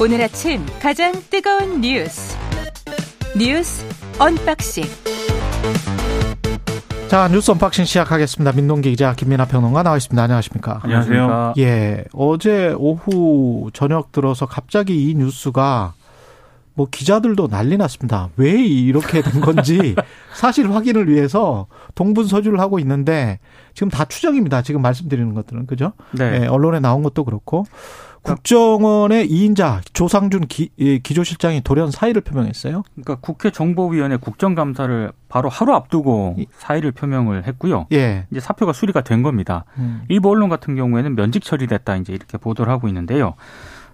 오늘 아침 가장 뜨거운 뉴스 뉴스 언박싱 자 뉴스 언박싱 시작하겠습니다. 민동기 기자 김민아 평론가 나와 있습니다. 안녕하십니까? 안녕하세요. 예, 어제 오후 저녁 들어서 갑자기 이 뉴스가 뭐 기자들도 난리 났습니다. 왜 이렇게 된 건지 사실 확인을 위해서 동분서주를 하고 있는데 지금 다 추정입니다. 지금 말씀드리는 것들은 그죠? 네. 예, 언론에 나온 것도 그렇고 국정원의 2인자 조상준 기, 기조실장이 돌연 사의를 표명했어요. 그러니까 국회 정보위원회 국정감사를 바로 하루 앞두고 사의를 표명을 했고요. 예. 이제 사표가 수리가 된 겁니다. 음. 일부 언론 같은 경우에는 면직 처리됐다 이제 이렇게 보도를 하고 있는데요.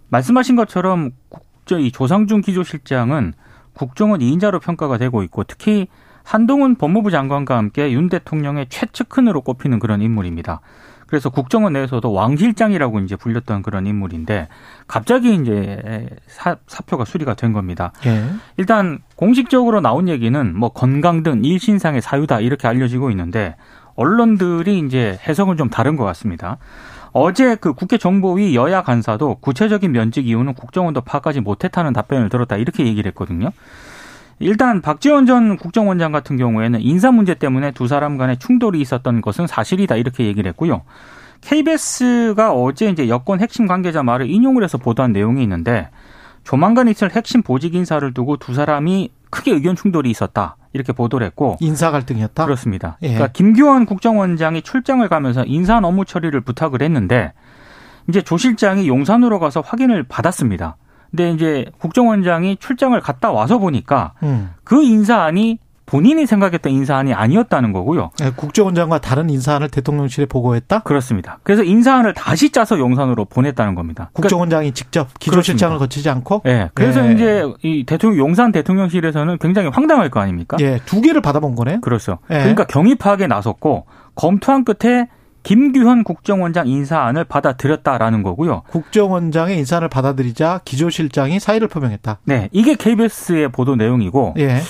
말씀하신 것처럼 국저 이 조상준 기조실장은 국정원 2인자로 평가가 되고 있고 특히 한동훈 법무부 장관과 함께 윤 대통령의 최측근으로 꼽히는 그런 인물입니다. 그래서 국정원 내에서도 왕실장이라고 이제 불렸던 그런 인물인데 갑자기 이제 사, 사표가 수리가 된 겁니다. 예. 일단 공식적으로 나온 얘기는 뭐 건강 등 일신상의 사유다 이렇게 알려지고 있는데 언론들이 이제 해석은 좀 다른 것 같습니다. 어제 그 국회 정보위 여야 간사도 구체적인 면직 이유는 국정원도 파악하지 못했다는 답변을 들었다 이렇게 얘기를 했거든요. 일단 박지원 전 국정원장 같은 경우에는 인사 문제 때문에 두 사람 간에 충돌이 있었던 것은 사실이다 이렇게 얘기를 했고요. KBS가 어제 이제 여권 핵심 관계자 말을 인용을 해서 보도한 내용이 있는데 조만간 있을 핵심 보직 인사를 두고 두 사람이 크게 의견 충돌이 있었다. 이렇게 보도를 했고 인사 갈등이었다. 그렇습니다. 예. 그러니까 김규원 국정원장이 출장을 가면서 인사 업무 처리를 부탁을 했는데 이제 조 실장이 용산으로 가서 확인을 받았습니다. 근데 이제 국정원장이 출장을 갔다 와서 보니까 음. 그 인사안이 본인이 생각했던 인사안이 아니었다는 거고요. 예, 국정원장과 다른 인사안을 대통령실에 보고했다. 그렇습니다. 그래서 인사안을 다시 짜서 용산으로 보냈다는 겁니다. 그러니까 국정원장이 직접 기조실장을. 거치지 않고. 예. 그래서 예. 이제 이 대통령 용산 대통령실에서는 굉장히 황당할 거 아닙니까? 예, 두 개를 받아본 거네요. 그렇죠. 예. 그러니까 경위 파악에 나섰고 검토한 끝에 김규현 국정원장 인사안을 받아들였다라는 거고요. 국정원장의 인사를 받아들이자 기조실장이 사의를 표명했다. 네, 이게 KBS의 보도 내용이고 예,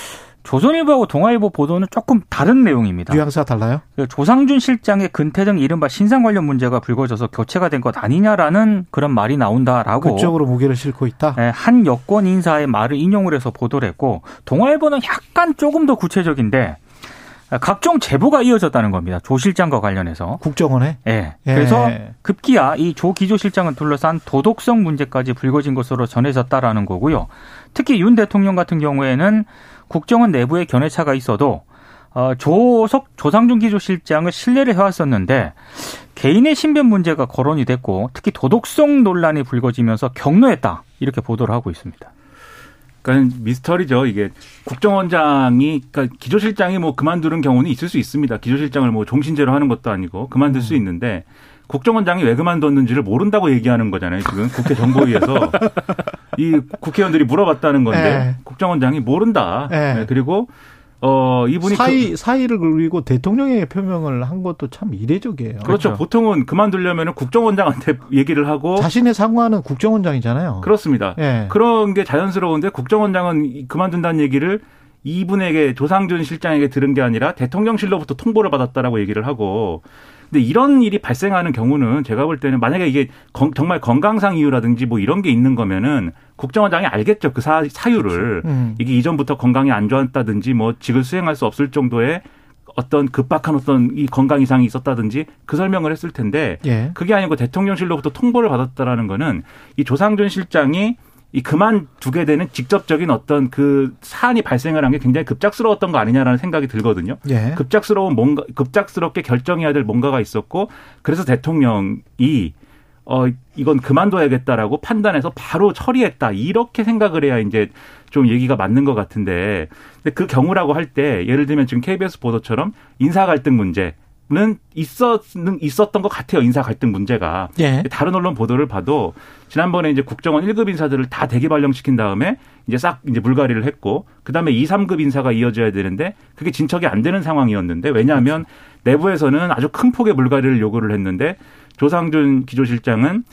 조선일보하고 동아일보 보도는 조금 다른 내용입니다. 뉘앙스가 달라요. 그 조상준 실장의 근태 등 이른바 신상 관련 문제가 불거져서 교체가 된 것 아니냐라는 그런 말이 나온다라고 그쪽으로 무게를 싣고 있다. 예, 한 여권 인사의 말을 인용을 해서 보도를 했고 동아일보는 약간 조금 더 구체적인데 각종 제보가 이어졌다는 겁니다. 조 실장과 관련해서. 국정원에. 예. 예. 그래서 급기야 이 조 기조 실장을 둘러싼 도덕성 문제까지 불거진 것으로 전해졌다라는 거고요. 특히 윤 대통령 같은 경우에는 국정원 내부에 견해차가 있어도 어, 조석 조상준 기조 실장을 신뢰를 해왔었는데 개인의 신변 문제가 거론이 됐고 특히 도덕성 논란이 불거지면서 경로했다 이렇게 보도를 하고 있습니다. 그러니까 미스터리죠. 이게 국정원장이 그러니까 기조실장이 뭐 그만두는 경우는 있을 수 있습니다. 기조실장을 뭐 종신제로 하는 것도 아니고 그만둘 수 있는데 국정원장이 왜 그만뒀는지를 모른다고 얘기하는 거잖아요. 지금 국회 정보위에서 이 국회의원들이 물어봤다는 건데 예. 국정원장이 모른다. 예. 네, 그리고 어 이분이 사의 사의를 그리고 대통령에게 표명을 한 것도 참 이례적이에요. 그, 그렇죠. 보통은 그만두려면 국정원장한테 얘기를 하고 자신의 상관은 국정원장이잖아요. 그렇습니다. 예. 그런 게 자연스러운데 국정원장은 그만둔다는 얘기를 이분에게 조상준 실장에게 들은 게 아니라 대통령실로부터 통보를 받았다라고 얘기를 하고 근데 이런 일이 발생하는 경우는 제가 볼 때는 만약에 이게 건- 정말 건강상 이유라든지 뭐 이런 게 있는 거면은 국정원장이 알겠죠 그 사, 사유를 음. 이게 이전부터 건강이 안 좋았다든지 뭐 직을 수행할 수 없을 정도의 어떤 급박한 어떤 이 건강 이상이 있었다든지 그 설명을 했을 텐데 예. 그게 아니고 대통령실로부터 통보를 받았다라는 거는 이 조상준 실장이 이 그만두게 되는 직접적인 어떤 그 사안이 발생을 한 게 굉장히 급작스러웠던 거 아니냐라는 생각이 들거든요. 예. 급작스러운 뭔가 급작스럽게 결정해야 될 뭔가가 있었고 그래서 대통령이 어 이건 그만둬야겠다라고 판단해서 바로 처리했다 이렇게 생각을 해야 이제 좀 얘기가 맞는 것 같은데 근데 그 경우라고 할 때 예를 들면 지금 KBS 보도처럼 인사 갈등 문제 는 있었 있었던 것 같아요 인사 갈등 문제가 예. 다른 언론 보도를 봐도 지난번에 이제 국정원 1급 인사들을 다 대기 발령시킨 다음에 이제 싹 이제 물갈이를 했고 그다음에 2, 3급 인사가 이어져야 되는데 그게 진척이 안 되는 상황이었는데 왜냐하면 내부에서는 아주 큰 폭의 물갈이를 요구를 했는데 조상준 기조실장은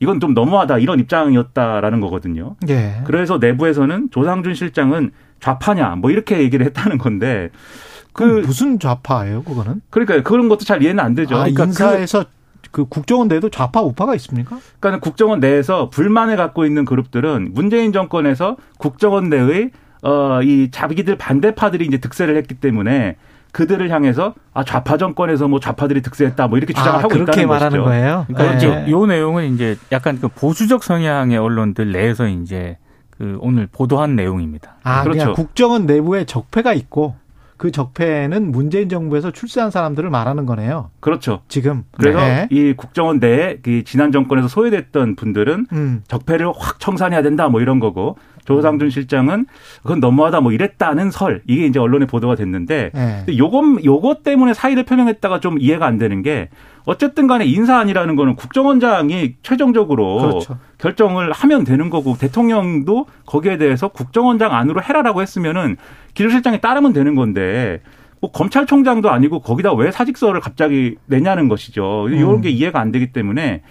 이건 좀 너무하다 이런 입장이었다라는 거거든요. 예. 그래서 내부에서는 조상준 실장은 좌파냐 뭐 이렇게 얘기를 했다는 건데 그그 무슨 좌파예요, 그거는? 그러니까 그런 것도 잘 이해는 안 되죠. 아, 그러니까 그 인사에서 그 국정원 내에도 좌파 우파가 있습니까? 그러니까 국정원 내에서 불만을 갖고 있는 그룹들은 문재인 정권에서 국정원 내의 어, 이 자기들 반대파들이 이제 득세를 했기 때문에 그들을 향해서 아 좌파 정권에서 뭐 좌파들이 득세했다 뭐 이렇게 주장을 아, 하고 그렇게 있다는 말하는 것이죠. 거예요. 그러니까 네. 이제 요 내용은 이제 약간 그 보수적 성향의 언론들 내에서 이제 그 오늘 보도한 내용입니다. 아, 그렇죠. 국정원 내부에 적폐가 있고 그 적폐는 문재인 정부에서 출세한 사람들을 말하는 거네요. 그렇죠. 지금. 그래서 네. 이 국정원 내에 그 지난 정권에서 소외됐던 분들은 음. 적폐를 확 청산해야 된다 뭐 이런 거고 조상준 실장은 그건 너무하다 뭐 이랬다는 설 이게 이제 언론에 보도가 됐는데 네. 근데 요것 요것 때문에 사의를 표명했다가 좀 이해가 안 되는 게 어쨌든 간에 인사안이라는 거는 국정원장이 최종적으로 그렇죠. 결정을 하면 되는 거고 대통령도 거기에 대해서 국정원장 안으로 해라라고 했으면은 기조실장이 따르면 되는 건데 뭐 검찰총장도 아니고 거기다 왜 사직서를 갑자기 내냐는 것이죠. 이런 음. 게 이해가 안 되기 때문에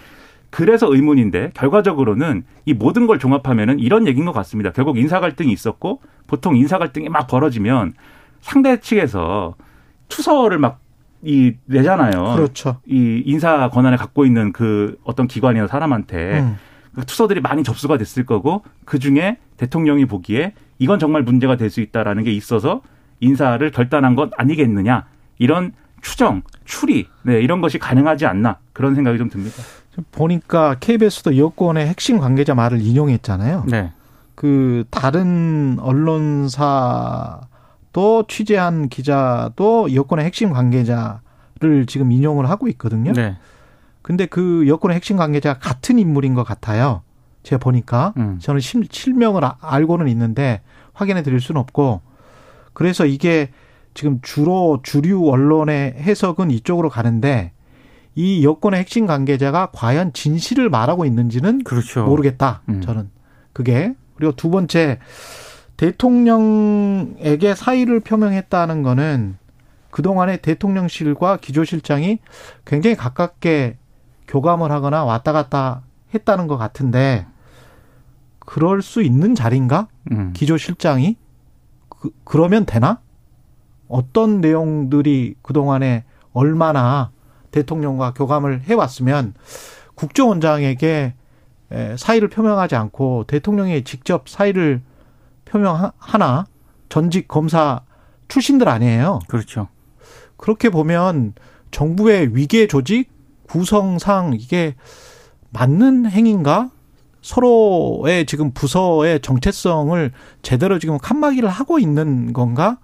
그래서 의문인데 결과적으로는 이 모든 걸 종합하면은 이런 얘기인 것 같습니다. 결국 인사 갈등이 있었고 보통 인사 갈등이 막 벌어지면 상대 측에서 투서를 막 이 내잖아요. 그렇죠. 이 인사 권한을 갖고 있는 그 어떤 기관이나 사람한테 음. 그 투서들이 많이 접수가 됐을 거고 그 중에 대통령이 보기에 이건 정말 문제가 될 수 있다라는 게 있어서 인사를 결단한 것 아니겠느냐 이런 추정, 추리, 네 이런 것이 가능하지 않나 그런 생각이 좀 듭니다. 보니까 KBS도 여권의 핵심 관계자 말을 인용했잖아요. 네. 그 다른 언론사도 취재한 기자도 여권의 핵심 관계자를 지금 인용을 하고 있거든요. 네. 근데 그 여권의 핵심 관계자가 같은 인물인 것 같아요. 제가 보니까 음. 저는 실- 실명을 아- 알고는 있는데 확인해 드릴 수는 없고 그래서 이게 지금 주로 주류 언론의 해석은 이쪽으로 가는데 이 여권의 핵심 관계자가 과연 진실을 말하고 있는지는 그렇죠. 모르겠다. 음. 저는 그게 그리고 두 번째 대통령에게 사의를 표명했다는 거는 그동안에 대통령실과 기조실장이 굉장히 가깝게 교감을 하거나 왔다 갔다 했다는 것 같은데 그럴 수 있는 자리인가? 음. 기조실장이 그, 그러면 되나? 어떤 내용들이 그동안에 얼마나 대통령과 교감을 해왔으면 국정원장에게 에, 사의를 표명하지 않고 대통령이 직접 사의를 표명하나 전직 검사 출신들 아니에요. 그렇죠. 그렇게 보면 정부의 위계 조직 구성상 이게 맞는 행위인가? 서로의 지금 부서의 정체성을 제대로 지금 칸막이를 하고 있는 건가?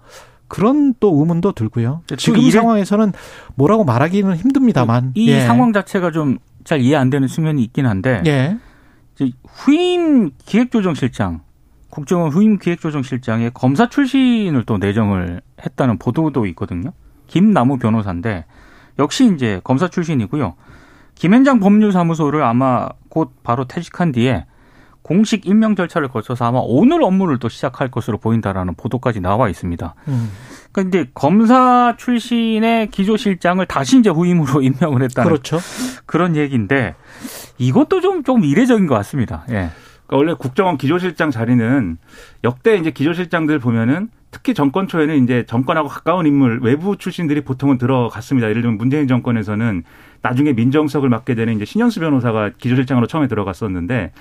그런 또 의문도 들고요. 또 지금 이 상황에서는 뭐라고 말하기는 힘듭니다만. 이 예. 상황 자체가 좀 잘 이해 안 되는 측면이 있긴 한데 예. 이제 후임 기획조정실장, 국정원 후임 기획조정실장의 검사 출신을 또 내정을 했다는 보도도 있거든요. 김나무 변호사인데 역시 이제 검사 출신이고요. 김현장 법률사무소를 아마 곧 바로 퇴직한 뒤에 공식 임명 절차를 거쳐서 아마 오늘 업무를 또 시작할 것으로 보인다라는 보도까지 나와 있습니다. 음. 그러니까 이제 검사 출신의 기조실장을 다시 이제 후임으로 임명을 했다는 그렇죠. 그런 얘기인데 이것도 좀, 좀 이례적인 것 같습니다. 예. 그러니까 원래 국정원 기조실장 자리는 역대 이제 기조실장들 보면은 특히 정권 초에는 이제 정권하고 가까운 인물 외부 출신들이 보통은 들어갔습니다. 예를 들면 문재인 정권에서는 나중에 민정석을 맡게 되는 이제 신현수 변호사가 기조실장으로 처음에 들어갔었는데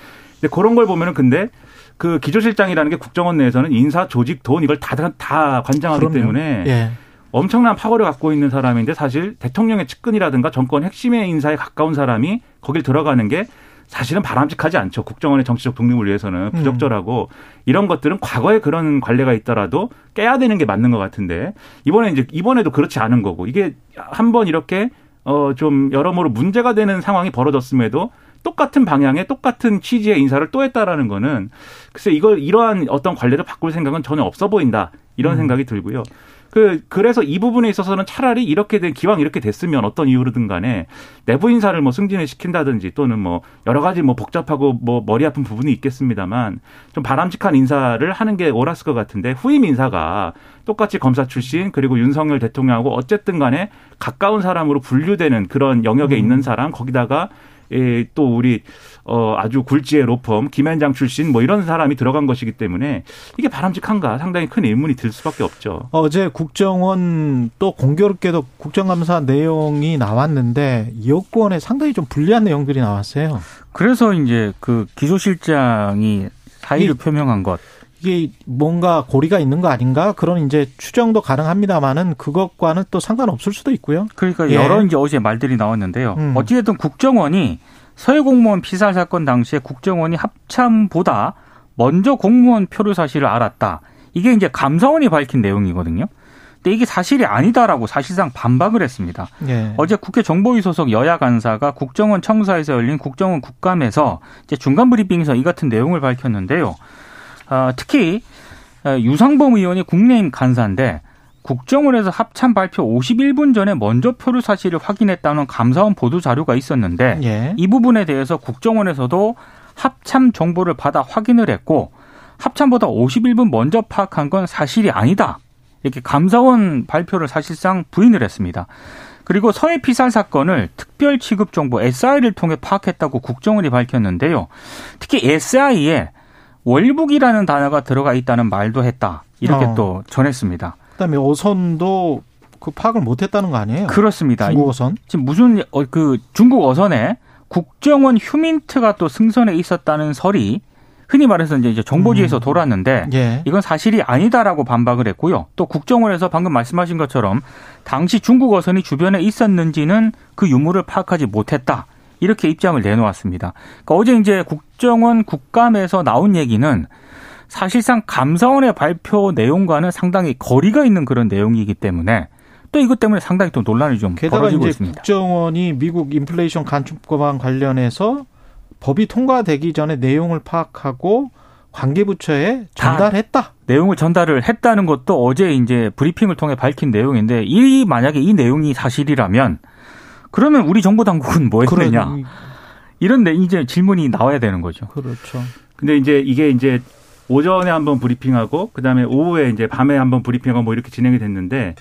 근데 그런 걸 보면은 근데 그 기조실장이라는 게 국정원 내에서는 인사 조직 돈 이걸 다다 관장하기 그럼요. 때문에 예. 엄청난 파워를 갖고 있는 사람인데 사실 대통령의 측근이라든가 정권 핵심의 인사에 가까운 사람이 거길 들어가는 게 사실은 바람직하지 않죠. 국정원의 정치적 독립을 위해서는 부적절하고 이런 것들은 과거에 그런 관례가 있더라도 깨야 되는 게 맞는 것 같은데 이번에 이제 이번에도 그렇지 않은 거고 이게 한 번 이렇게 어 좀 여러모로 문제가 되는 상황이 벌어졌음에도 똑같은 방향의 똑같은 취지의 인사를 또 했다라는 거는 글쎄 이걸 이러한 어떤 관례를 바꿀 생각은 전혀 없어 보인다. 이런 생각이 들고요. 그 그래서 이 부분에 있어서는 차라리 이렇게 된 기왕 이렇게 됐으면 어떤 이유로든 간에 내부 인사를 뭐 승진을 시킨다든지 또는 뭐 여러 가지 뭐 복잡하고 뭐 머리 아픈 부분이 있겠습니다만 좀 바람직한 인사를 하는 게 옳았을 것 같은데 후임 인사가 똑같이 검사 출신 그리고 윤석열 대통령하고 어쨌든 간에 가까운 사람으로 분류되는 그런 영역에 있는 사람 거기다가 예, 또 우리 어 아주 굴지의 로펌 김현장 출신 뭐 이런 사람이 들어간 것이기 때문에 이게 바람직한가 상당히 큰 의문이 들 수밖에 없죠. 어제 국정원 또 공교롭게도 국정감사 내용이 나왔는데 여권에 상당히 좀 불리한 내용들이 나왔어요. 그래서 이제 그 기조실장이 사의를 표명한 것. 이게 뭔가 고리가 있는 거 아닌가 그런 이제 추정도 가능합니다만은 그것과는 또 상관없을 수도 있고요. 그러니까 예. 여러 이제 어제 말들이 나왔는데요. 음. 어찌됐든 국정원이 서해 공무원 피살 사건 당시에 국정원이 합참보다 먼저 공무원 표류 사실을 알았다. 이게 이제 감사원이 밝힌 내용이거든요. 근데 이게 사실이 아니다라고 사실상 반박을 했습니다. 예. 어제 국회 정보위 소속 여야 간사가 국정원 청사에서 열린 국정원 국감에서 이제 중간 브리핑에서 이 같은 내용을 밝혔는데요. 어, 특히 어, 유상범 의원이 국내임 간사인데 국정원에서 합참 발표 51분 전에 먼저 표류 사실을 확인했다는 감사원 보도 자료가 있었는데 예. 이 부분에 대해서 국정원에서도 합참 정보를 받아 확인을 했고 합참보다 51분 먼저 파악한 건 사실이 아니다. 이렇게 감사원 발표를 사실상 부인을 했습니다. 그리고 서해 피살 사건을 특별 취급 정보 SI를 통해 파악했다고 국정원이 밝혔는데요. 특히 SI에 월북이라는 단어가 들어가 있다는 말도 했다. 이렇게 어. 또 전했습니다. 그다음에 어선도 그 파악을 못했다는 거 아니에요? 그렇습니다. 중국 어선. 지금 무슨 어, 그 중국 어선에 국정원 휴민트가 또 승선에 있었다는 설이 흔히 말해서 이제 정보지에서 돌았는데 예. 이건 사실이 아니다라고 반박을 했고요. 또 국정원에서 방금 말씀하신 것처럼 당시 중국 어선이 주변에 있었는지는 그 유무를 파악하지 못했다. 이렇게 입장을 내놓았습니다. 그러니까 어제 이제 국정원 국감에서 나온 얘기는 사실상 감사원의 발표 내용과는 상당히 거리가 있는 그런 내용이기 때문에 또 이것 때문에 상당히 또 논란이 좀 게다가 벌어지고 이제 있습니다. 국정원이 미국 인플레이션 간축법안 관련해서 법이 통과되기 전에 내용을 파악하고 관계부처에 전달했다. 내용을 전달을 했다는 것도 어제 이제 브리핑을 통해 밝힌 내용인데 이 만약에 이 내용이 사실이라면 그러면 우리 정보 당국은 뭐 했느냐 그런- 이런 내 이제 질문이 나와야 되는 거죠. 그렇죠. 근데 이제 이게 이제 오전에 한번 브리핑하고 그다음에 오후에 이제 밤에 한번 브리핑하고 뭐 이렇게 진행이 됐는데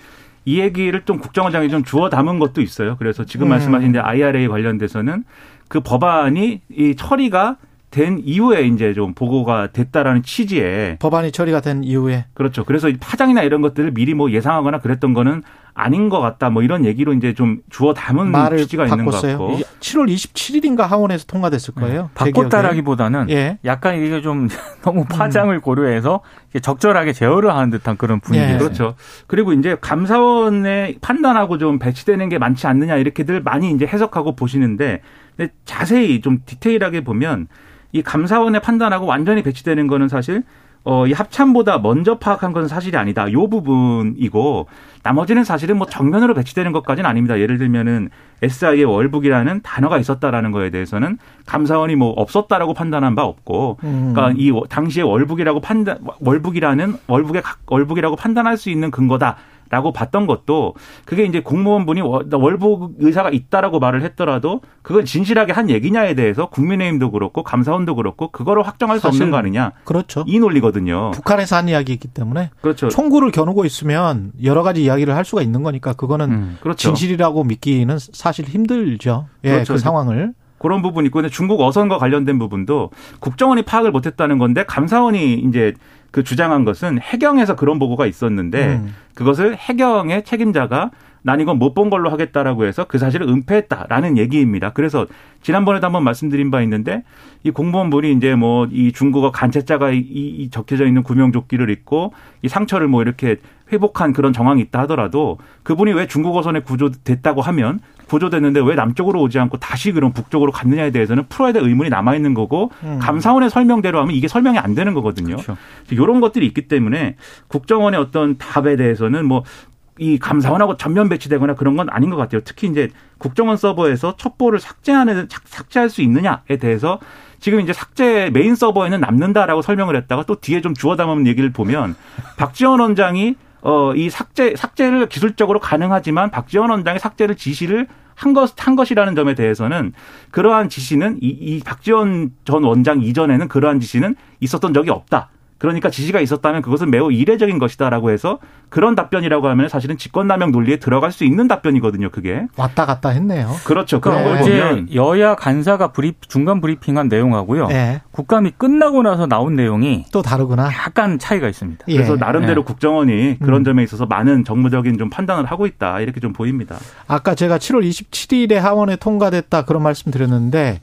이 얘기를 좀 국정원장이 좀 주워 담은 것도 있어요. 그래서 지금 음. 말씀하신 데 IRA 관련돼서는 그 법안이 이 처리가 된 이후에 이제 좀 보고가 됐다라는 취지에 법안이 처리가 된 이후에 그렇죠. 그래서 이 파장이나 이런 것들을 미리 뭐 예상하거나 그랬던 거는 아닌 것 같다. 뭐 이런 얘기로 이제 좀 주워 담은 말을 취지가 있는 것 바꿨어요. 같고. 7월 27일인가 하원에서 통과됐을 거예요. 제 기억에. 바꿨다라기보다는 예. 약간 이게 좀 너무 파장을 고려해서 이게 적절하게 제어를 하는 듯한 그런 분위기예요. 예. 그렇죠. 그리고 이제 감사원의 판단하고 좀 배치되는 게 많지 않느냐 이렇게들 많이 이제 해석하고 보시는데 근데 자세히 좀 디테일하게 보면 이 감사원의 판단하고 완전히 배치되는 거는 사실 어, 이 합참보다 먼저 파악한 것은 사실이 아니다. 요 부분이고 나머지는 사실은 뭐 정면으로 배치되는 것까지는 아닙니다. 예를 들면은 SI의 월북이라는 단어가 있었다라는 거에 대해서는 감사원이 뭐 없었다라고 판단한 바 없고 음. 그러니까 이 당시에 월북이라고 판단 월북이라는 월북의 각- 월북이라고 판단할 수 있는 근거다. 라고 봤던 것도 그게 이제 공무원분이 월- 월북 의사가 있다라고 말을 했더라도 그건 진실하게 한 얘기냐에 대해서 국민의힘도 그렇고 감사원도 그렇고 그거를 확정할 수 없는 거 아니냐 그렇죠. 이 논리거든요. 북한에서 한 이야기이기 때문에 그렇죠. 총구를 겨누고 있으면 여러 가지 이야기를 할 수가 있는 거니까 그거는 음. 그렇죠. 진실이라고 믿기는 사실 힘들죠. 예, 그렇죠. 그 상황을. 그런 부분이 있고 근데 중국 어선과 관련된 부분도 국정원이 파악을 못했다는 건데 감사원이 이제 그 주장한 것은 해경에서 그런 보고가 있었는데 음. 그것을 해경의 책임자가 난 이건 못 본 걸로 하겠다라고 해서 그 사실을 은폐했다라는 얘기입니다. 그래서 지난번에도 한번 말씀드린 바 있는데 이 공무원분이 이제 뭐 이 중국어 간체자가 이, 이 적혀져 있는 구명조끼를 입고 이 상처를 뭐 이렇게 회복한 그런 정황이 있다 하더라도 그분이 왜 중국어선에 구조됐다고 하면 구조됐는데 왜 남쪽으로 오지 않고 다시 그런 북쪽으로 갔느냐에 대해서는 풀어야 될 의문이 남아 있는 거고 음. 감사원의 설명대로 하면 이게 설명이 안 되는 거거든요. 그렇죠. 이런 것들이 있기 때문에 국정원의 어떤 답에 대해서는 뭐이 감사원하고 전면 배치되거나 그런 건 아닌 것 같아요. 특히 이제 국정원 서버에서 첩보를 삭제하는 삭- 삭제할 수 있느냐에 대해서 지금 이제 삭제 메인 서버에는 남는다라고 설명을 했다가 또 뒤에 좀 주워 담은 얘기를 보면 박지원 원장이 어 이 삭제 삭제를 기술적으로 가능하지만 박지원 원장이 삭제를 지시를 한 것, 한 것이라는 점에 대해서는 그러한 지시는 이, 이 박지원 전 원장 이전에는 그러한 지시는 있었던 적이 없다. 그러니까 지시가 있었다면 그것은 매우 이례적인 것이다라고 해서 그런 답변이라고 하면 사실은 직권남용 논리에 들어갈 수 있는 답변이거든요. 그게 왔다 갔다 했네요. 그렇죠. 그런 그러니까 걸 어제 보면 여야 간사가 브리 중간 브리핑한 내용하고요. 네. 국감이 끝나고 나서 나온 내용이 또 다르구나. 약간 차이가 있습니다. 예. 그래서 나름대로 네. 국정원이 그런 음. 점에 있어서 많은 정무적인 좀 판단을 하고 있다 이렇게 좀 보입니다. 아까 제가 7월 27일에 하원에 통과됐다 그런 말씀 드렸는데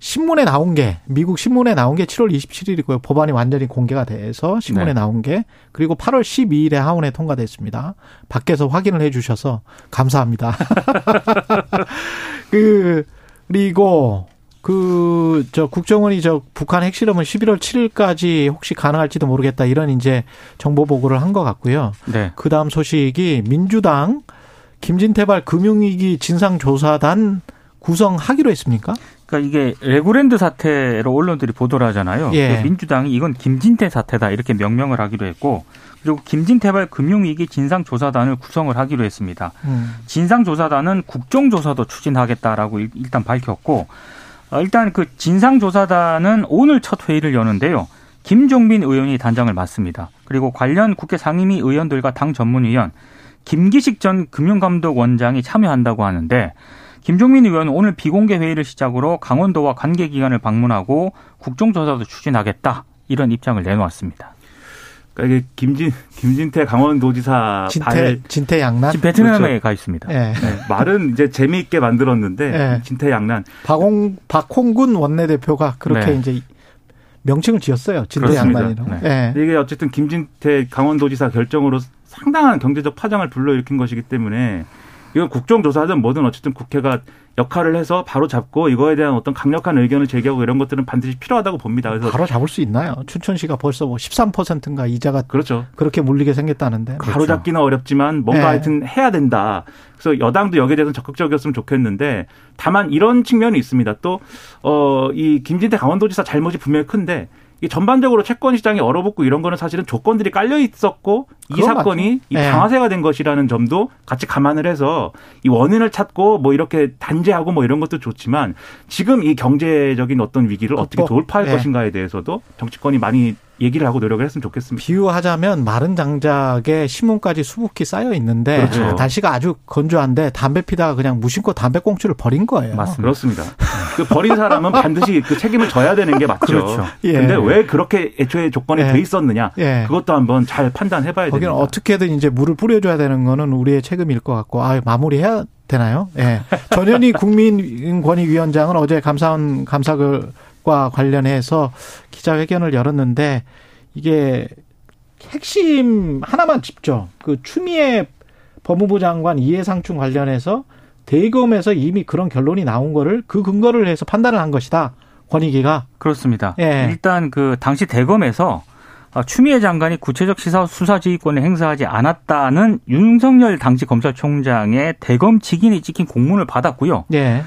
신문에 나온 게 미국 신문에 나온 게 7월 27일이고요. 법안이 완전히 공개가 돼서 신문에 네. 나온 게 그리고 8월 12일에 하원에 통과됐습니다. 밖에서 확인을 해 주셔서 감사합니다. 그 그리고 그 저 국정원이 저 북한 핵실험은 11월 7일까지 혹시 가능할지도 모르겠다 이런 이제 정보 보고를 한 것 같고요. 네. 그 다음 소식이 민주당 김진태발 금융위기 진상조사단 구성하기로 했습니까? 그러니까 이게 레고랜드 사태로 언론들이 보도를 하잖아요. 예. 그 민주당이 이건 김진태 사태다 이렇게 명명을 하기로 했고 그리고 김진태발 금융위기 진상조사단을 구성을 하기로 했습니다. 음. 진상조사단은 국정조사도 추진하겠다라고 일- 일단 밝혔고 어, 일단 그 진상조사단은 오늘 첫 회의를 여는데요. 김종민 의원이 단장을 맡습니다. 그리고 관련 국회 상임위 의원들과 당 전문위원 김기식 전 금융감독원장이 참여한다고 하는데 김종민 의원은 오늘 비공개 회의를 시작으로 강원도와 관계 기관을 방문하고 국정조사도 추진하겠다 이런 입장을 내놓았습니다. 그러니까 이게 김진 김진태 강원도지사 진태 발 진태 양난. 지금 베트남에 그렇죠. 가 있습니다. 예. 네, 말은 이제 재미있게 만들었는데 네. 진태 양난 박홍 박홍근 원내대표가 그렇게 네. 이제 명칭을 지었어요. 진태 그렇습니다. 양난이라고. 네. 예. 이게 어쨌든 김진태 강원도지사 결정으로 상당한 경제적 파장을 불러일으킨 것이기 때문에 이건 국정조사든 뭐든 어쨌든 국회가 역할을 해서 바로 잡고 이거에 대한 어떤 강력한 의견을 제기하고 이런 것들은 반드시 필요하다고 봅니다. 그래서 바로 잡을 수 있나요? 춘천시가 벌써 뭐 13%인가 이자가 그렇죠. 그렇게 물리게 생겼다는데. 바로 잡기는 어렵지만 뭔가 네. 하여튼 해야 된다. 그래서 여당도 여기에 대해서 적극적이었으면 좋겠는데 다만 이런 측면이 있습니다. 또 어 이 김진태 강원도지사 잘못이 분명히 큰데 이 전반적으로 채권 시장이 얼어붙고 이런 거는 사실은 조건들이 깔려 있었고 이 사건이. 이 네. 방아쇠가 된 것이라는 점도 같이 감안을 해서 이 원인을 찾고 뭐 이렇게 단죄하고 뭐 이런 것도 좋지만 지금 이 경제적인 어떤 위기를 어떻게. 돌파할 네. 것인가에 대해서도 정치권이 많이 얘기를 하고 노력을 했으면 좋겠습니다. 비유하자면 마른 장작에 신문까지 수북히 쌓여 있는데 그렇죠. 날씨가 아주 건조한데 담배 피다가 그냥 무심코 담배꽁초를 버린 거예요. 맞습니다. 그렇습니다. 그 버린 사람은 반드시 그 책임을 져야 되는 게 맞죠. 그렇죠. 예. 근데 왜 그렇게 애초에 조건이 예. 돼 있었느냐? 예. 그것도 한번 잘 판단해 봐야 거기는 됩니다. 어떻게든 이제 물을 뿌려 줘야 되는 거는 우리의 책임일 것 같고, 아 마무리해야 되나요? 예. 전현희 국민권익위원장은 어제 감사원 감사 과 관련해서 기자회견을 열었는데 이게 핵심 하나만 짚죠. 그 추미애 법무부 장관 이해상충 관련해서 대검에서 이미 그런 결론이 나온 거를 그 근거를 해서 판단을 한 것이다. 권익위가. 그렇습니다. 예. 일단 그 당시 대검에서 어, 추미애 장관이 구체적 시사 수사 지휘권을 행사하지 않았다는 윤석열 당시 검찰총장의 대검 직인이 찍힌 공문을 받았고요. 예.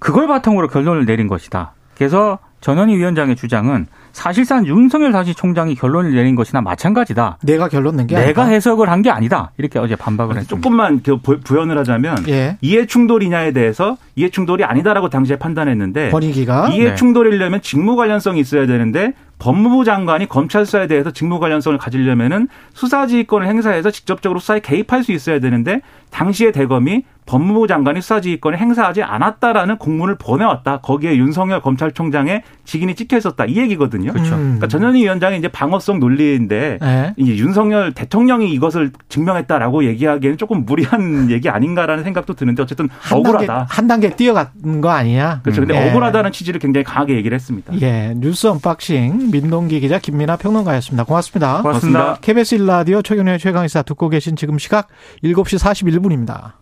그걸 바탕으로 결론을 내린 것이다. 그래서 전현희 위원장의 주장은 사실상 윤석열 당시 총장이 결론을 내린 것이나 마찬가지다. 내가 결론 낸 게 내가 아니다. 해석을 한 게 아니다. 이렇게 어제 반박을 했습니다. 조금만 그 부- 부연을 하자면 예. 이해 충돌이냐에 대해서 이해 충돌이 아니다라고 당시에 판단했는데 권익위가 이해 네. 충돌이려면 직무 관련성이 있어야 되는데 법무부 장관이 검찰 수사에 대해서 직무 관련성을 가지려면은 수사지휘권을 행사해서 직접적으로 수사에 개입할 수 있어야 되는데 당시의 대검이 법무부 장관이 수사지휘권을 행사하지 않았다라는 공문을 보내왔다. 거기에 윤석열 검찰총장의 직인이 찍혀 있었다. 이 얘기거든요. 그렇죠. 음. 그러니까 전현희 위원장의 이제 방어성 논리인데 예. 이제 윤석열 대통령이 이것을 증명했다라고 얘기하기에는 조금 무리한 얘기 아닌가라는 생각도 드는데 어쨌든 한 억울하다. 단계, 한 단계 뛰어간 거 아니야? 그렇죠. 근데 예. 억울하다는 취지를 굉장히 강하게 얘기를 했습니다. 예, 뉴스 언박싱 민동기 기자 김민아 평론가였습니다. 고맙습니다. 고맙습니다. 고맙습니다. KBS 1라디오 최경영의 최강시사 듣고 계신 지금 시각 7시 41분입니다.